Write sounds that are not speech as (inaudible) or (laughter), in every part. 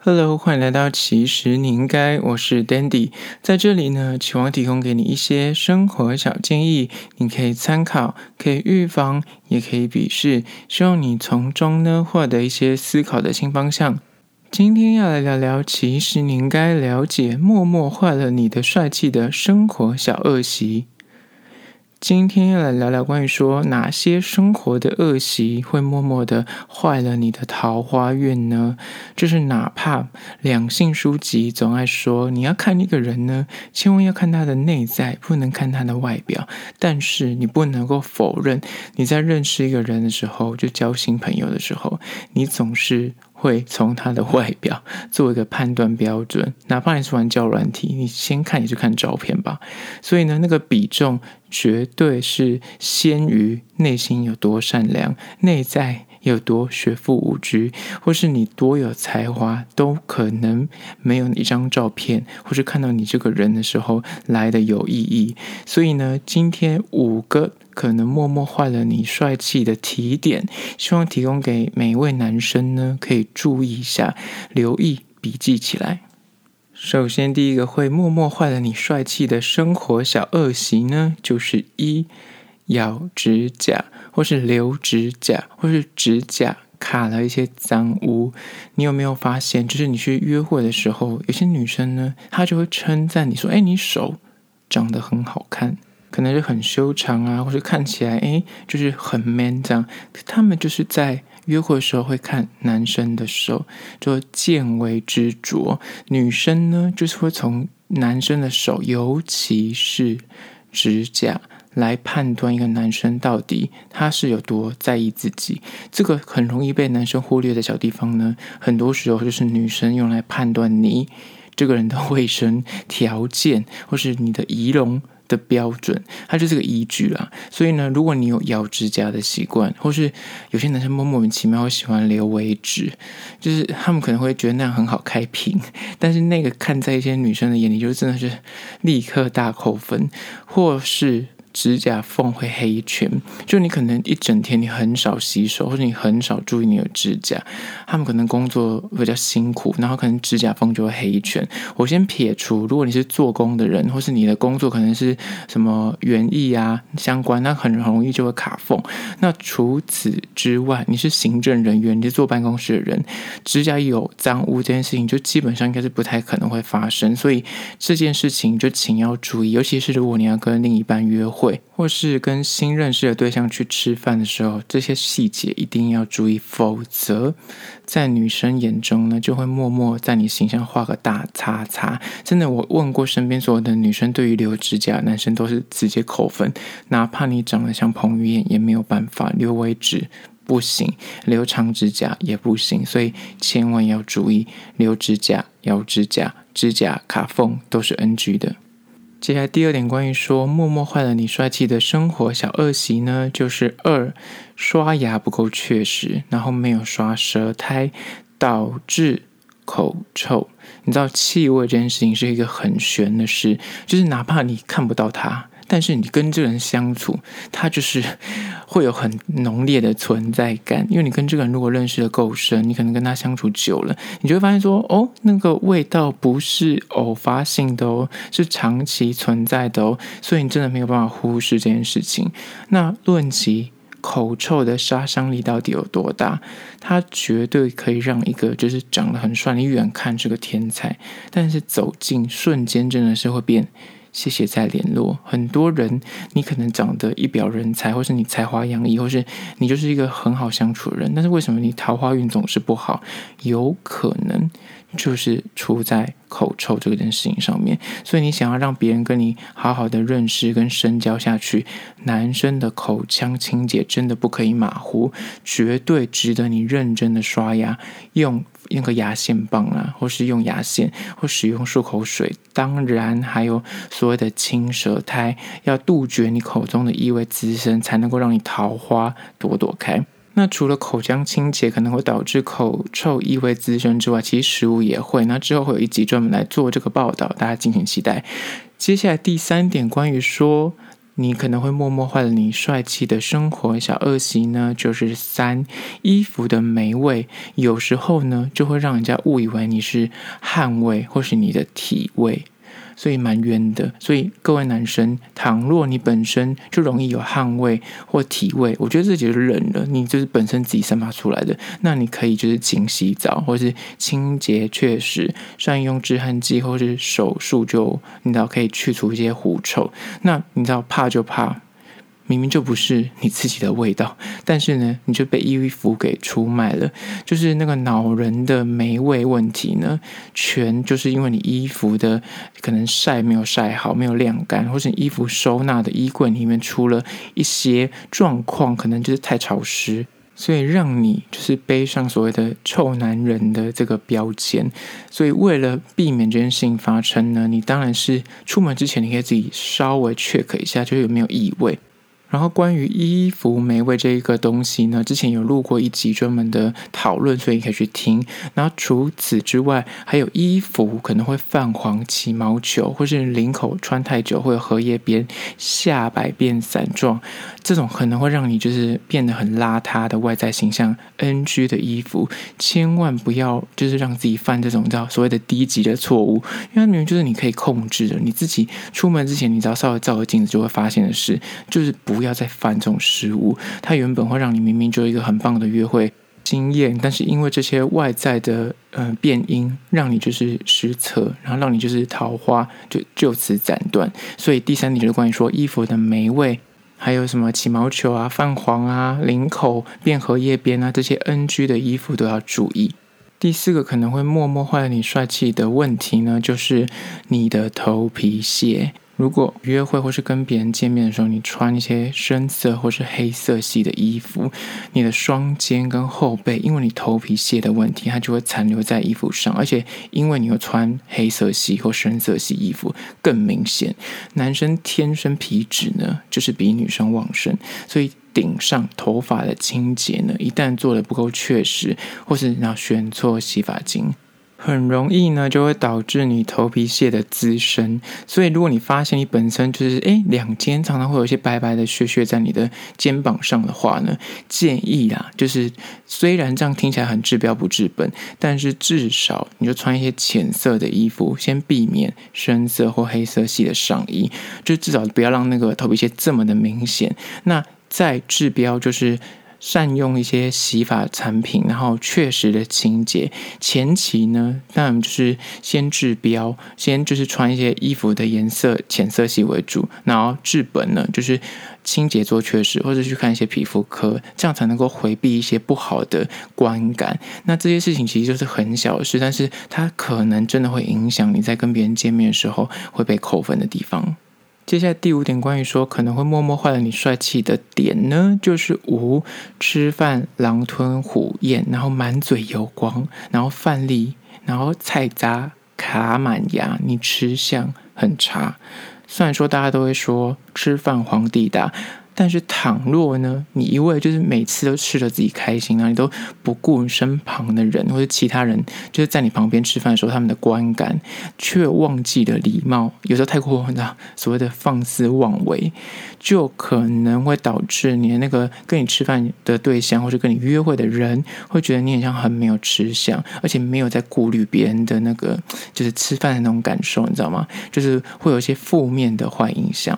Hello，欢迎来到其实你应该，我是 Dandy，在这里呢，期望提供给你一些生活小建议，你可以参考，可以预防，也可以鄙视，希望你从中呢获得一些思考的新方向。今天要来聊聊，其实你应该了解，默默坏了你的帅气的生活小恶习。今天要来聊聊关于说哪些生活的恶习会默默的坏了你的桃花运呢？就是哪怕两性书籍总爱说，你要看一个人呢，千万要看他的内在，不能看他的外表。但是你不能够否认，你在认识一个人的时候，就交新朋友的时候，你总是。会从他的外表做一个判断标准，哪怕你是玩交软体，你先看也是看照片吧。所以呢，那个比重绝对是先于内心有多善良，内在有多学富五车，或是你多有才华，都可能没有一张照片，或是看到你这个人的时候来的有意义。所以呢，今天五个。可能默默坏了你帅气的提点，希望提供给每一位男生呢，可以注意一下，留意笔记起来。首先，第一个会默默坏了你帅气的生活小恶习呢，就是一咬指甲，或是留指甲，或是指甲卡了一些脏污。你有没有发现，就是你去约会的时候，有些女生呢，她就会称赞你说：“哎，你手长得很好看。”可能是很修长啊，或者看起来诶，就是很 man 这样。他们就是在约会的时候会看男生的手，就见微知著。女生呢，就是会从男生的手，尤其是指甲，来判断一个男生到底他是有多在意自己。这个很容易被男生忽略的小地方呢，很多时候就是女生用来判断你这个人的卫生条件，或是你的仪容。的标准，它就是个依据啦。所以呢，如果你有咬指甲的习惯，或是有些男生莫名其妙会喜欢留尾指，就是他们可能会觉得那样很好开屏，但是那个看在一些女生的眼里，就真的是立刻大扣分，或是。指甲缝会黑一圈，就你可能一整天你很少洗手，或者你很少注意你的指甲，他们可能工作比较辛苦，然后可能指甲缝就会黑一圈。我先撇除，如果你是做工的人，或是你的工作可能是什么园艺啊相关，那很容易就会卡缝。那除此之外，你是行政人员，你是坐办公室的人，指甲有脏污这件事情，就基本上应该是不太可能会发生。所以这件事情就请要注意，尤其是如果你要跟另一半约会。会或是跟新认识的对象去吃饭的时候，这些细节一定要注意，否则在女生眼中呢，就会默默在你形象画个大叉叉。真的，我问过身边所有的女生，对于留指甲，男生都是直接扣分，哪怕你长得像彭于晏，也没有办法留尾指不行，留长指甲也不行，所以千万要注意，留指甲、咬指甲、指甲卡缝都是 NG 的。接下来第二点，关于说默默坏了你帅气的生活小恶习呢，就是二刷牙不够确实，然后没有刷舌苔，导致口臭。你知道气味这件事情是一个很玄的事，就是哪怕你看不到它。但是你跟这个人相处，他就是 (laughs) 会有很浓烈的存在感，因为你跟这个人如果认识的够深，你可能跟他相处久了，你就会发现说，哦，那个味道不是偶发性的哦，是长期存在的哦，所以你真的没有办法忽视这件事情。那论及口臭的杀伤力到底有多大，它绝对可以让一个就是长得很帅，你远看是个天才，但是走近瞬间真的是会变。谢谢再联络。很多人，你可能长得一表人才，或是你才华洋溢，或是你就是一个很好相处的人，但是为什么你桃花运总是不好？有可能就是出在口臭这件事情上面。所以你想要让别人跟你好好的认识跟深交下去，男生的口腔清洁真的不可以马虎，绝对值得你认真的刷牙用。用个牙线棒啊，或是用牙线，或使用漱口水，当然还有所谓的清舌苔，要杜绝你口中的异味滋生，才能够让你桃花朵朵开。那除了口腔清洁可能会导致口臭异味滋生之外，其实食物也会。那之后会有一集专门来做这个报道，大家敬请期待。接下来第三点，关于说你可能会默默坏了你帅气的生活小恶习呢，就是三，衣服的霉味，有时候呢就会让人家误以为你是汗味或是你的体味。所以蛮冤的，所以各位男生，倘若你本身就容易有汗味或体味，我觉得自己是忍了，你就是本身自己散发出来的，那你可以就是勤洗澡，或是清洁确实，善用止汗剂，或是手术就你知道可以去除一些狐臭。那你知道怕就怕。明明就不是你自己的味道，但是呢，你就被衣服给出卖了。就是那个恼人的霉味问题呢，全就是因为你衣服的可能晒没有晒好，没有晾干，或是你衣服收纳的衣柜里面出了一些状况，可能就是太潮湿，所以让你就是背上所谓的臭男人的这个标签。所以为了避免这件事情发生呢，你当然是出门之前你可以自己稍微 check 一下，就是有没有异味。然后关于衣服霉味这一个东西呢，之前有录过一集专门的讨论，所以你可以去听。然后除此之外，还有衣服可能会泛黄、起毛球，或是领口穿太久会有荷叶边、下摆变散状，这种可能会让你就是变得很邋遢的外在形象。NG 的衣服，千万不要就是让自己犯这种叫所谓的低级的错误，因为明明就是你可以控制的，你自己出门之前，你只要稍微照个镜子就会发现的事，就是不。不要再犯这种失误。它原本会让你明明就有一个很棒的约会经验，但是因为这些外在的呃变因，让你就是失策，然后让你就是桃花就就此斩断。所以第三点就是关于说衣服的霉味，还有什么起毛球啊、泛黄啊、领口变荷叶边啊这些 NG 的衣服都要注意。第四个可能会默默坏了你帅气的问题呢，就是你的头皮屑。如果约会或是跟别人见面的时候，你穿一些深色或是黑色系的衣服，你的双肩跟后背，因为你头皮屑的问题，它就会残留在衣服上，而且因为你又穿黑色系或深色系衣服，更明显。男生天生皮脂呢，就是比女生旺盛，所以顶上头发的清洁呢，一旦做的不够确实，或是你要选错洗发精。很容易呢，就会导致你头皮屑的滋生。所以，如果你发现你本身就是诶两肩常常会有一些白白的屑屑在你的肩膀上的话呢，建议啊，就是虽然这样听起来很治标不治本，但是至少你就穿一些浅色的衣服，先避免深色或黑色系的上衣，就至少不要让那个头皮屑这么的明显。那再治标就是。善用一些洗发产品，然后确实的清洁。前期呢，那我们就是先治标，先就是穿一些衣服的颜色浅色系为主，然后治本呢，就是清洁做确实，或者去看一些皮肤科，这样才能够回避一些不好的观感。那这些事情其实就是很小事，但是它可能真的会影响你在跟别人见面的时候会被扣分的地方。接下来第五点，关于说可能会默默坏了你帅气的点呢，就是五，吃饭狼吞虎咽，然后满嘴油光，然后饭粒，然后菜渣卡满牙，你吃相很差。虽然说大家都会说吃饭皇帝大。但是倘若呢，你一味就是每次都吃得自己开心，然后你都不顾身旁的人或者其他人，就是在你旁边吃饭的时候，他们的观感，却忘记了礼貌，有时候太过那所谓的放肆妄为，就可能会导致你的那个跟你吃饭的对象或者跟你约会的人，会觉得你很像很没有吃相，而且没有在顾虑别人的那个就是吃饭的那种感受，你知道吗？就是会有一些负面的坏印象，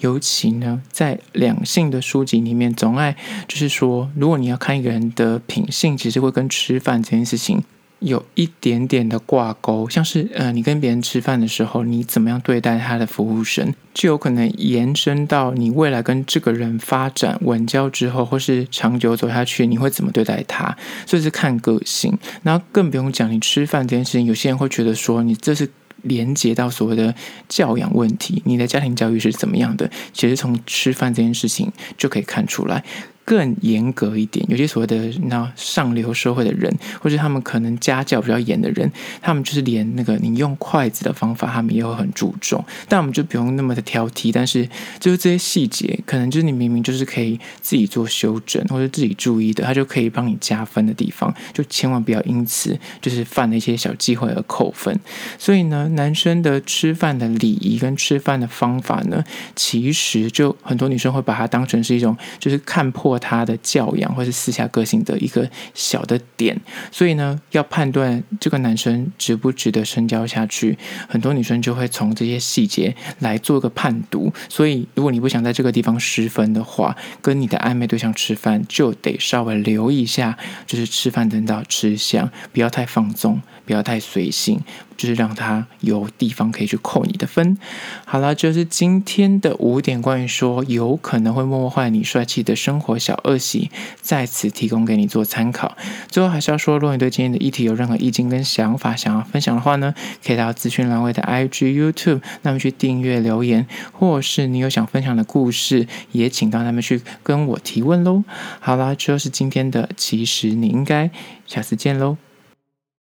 尤其呢在两。性的书籍里面总爱就是说，如果你要看一个人的品性，其实会跟吃饭这件事情有一点点的挂钩。像是呃，你跟别人吃饭的时候，你怎么样对待他的服务生，就有可能延伸到你未来跟这个人发展稳交之后，或是长久走下去，你会怎么对待他？所以是看个性。然后更不用讲，你吃饭这件事情，有些人会觉得说，你这是。连接到所谓的教养问题，你的家庭教育是怎么样的？其实从吃饭这件事情就可以看出来。更严格一点。有些所谓的那上流社会的人，或者他们可能家教比较严的人，他们就是连那个你用筷子的方法，他们也会很注重。但我们就不用那么的挑剔，但是就是这些细节，可能就是你明明就是可以自己做修正或者自己注意的，他就可以帮你加分的地方，就千万不要因此就是犯了一些小忌讳而扣分。所以呢，男生的吃饭的礼仪跟吃饭的方法呢，其实就很多女生会把它当成是一种就是看破他的教养或是私下个性的一个小的点。所以呢，要判断这个男生值不值得深交下去，很多女生就会从这些细节来做个判读。所以，如果你不想在这个地方失分的话，跟你的暧昧对象吃饭就得稍微留意一下，就是吃饭等到吃相，不要太放纵，不要太随性。就是让他有地方可以去扣你的分。好了，就是今天的五点关于说有可能会默默坏你帅气的生活小恶习，在此提供给你做参考。最后还是要说，如果你对今天的议题有任何意见跟想法想要分享的话呢，可以到资讯栏位的 IG、YouTube，那么去订阅留言，或是你有想分享的故事，也请到那边去跟我提问喽。好啦，这就是今天的，其实你应该下次见喽。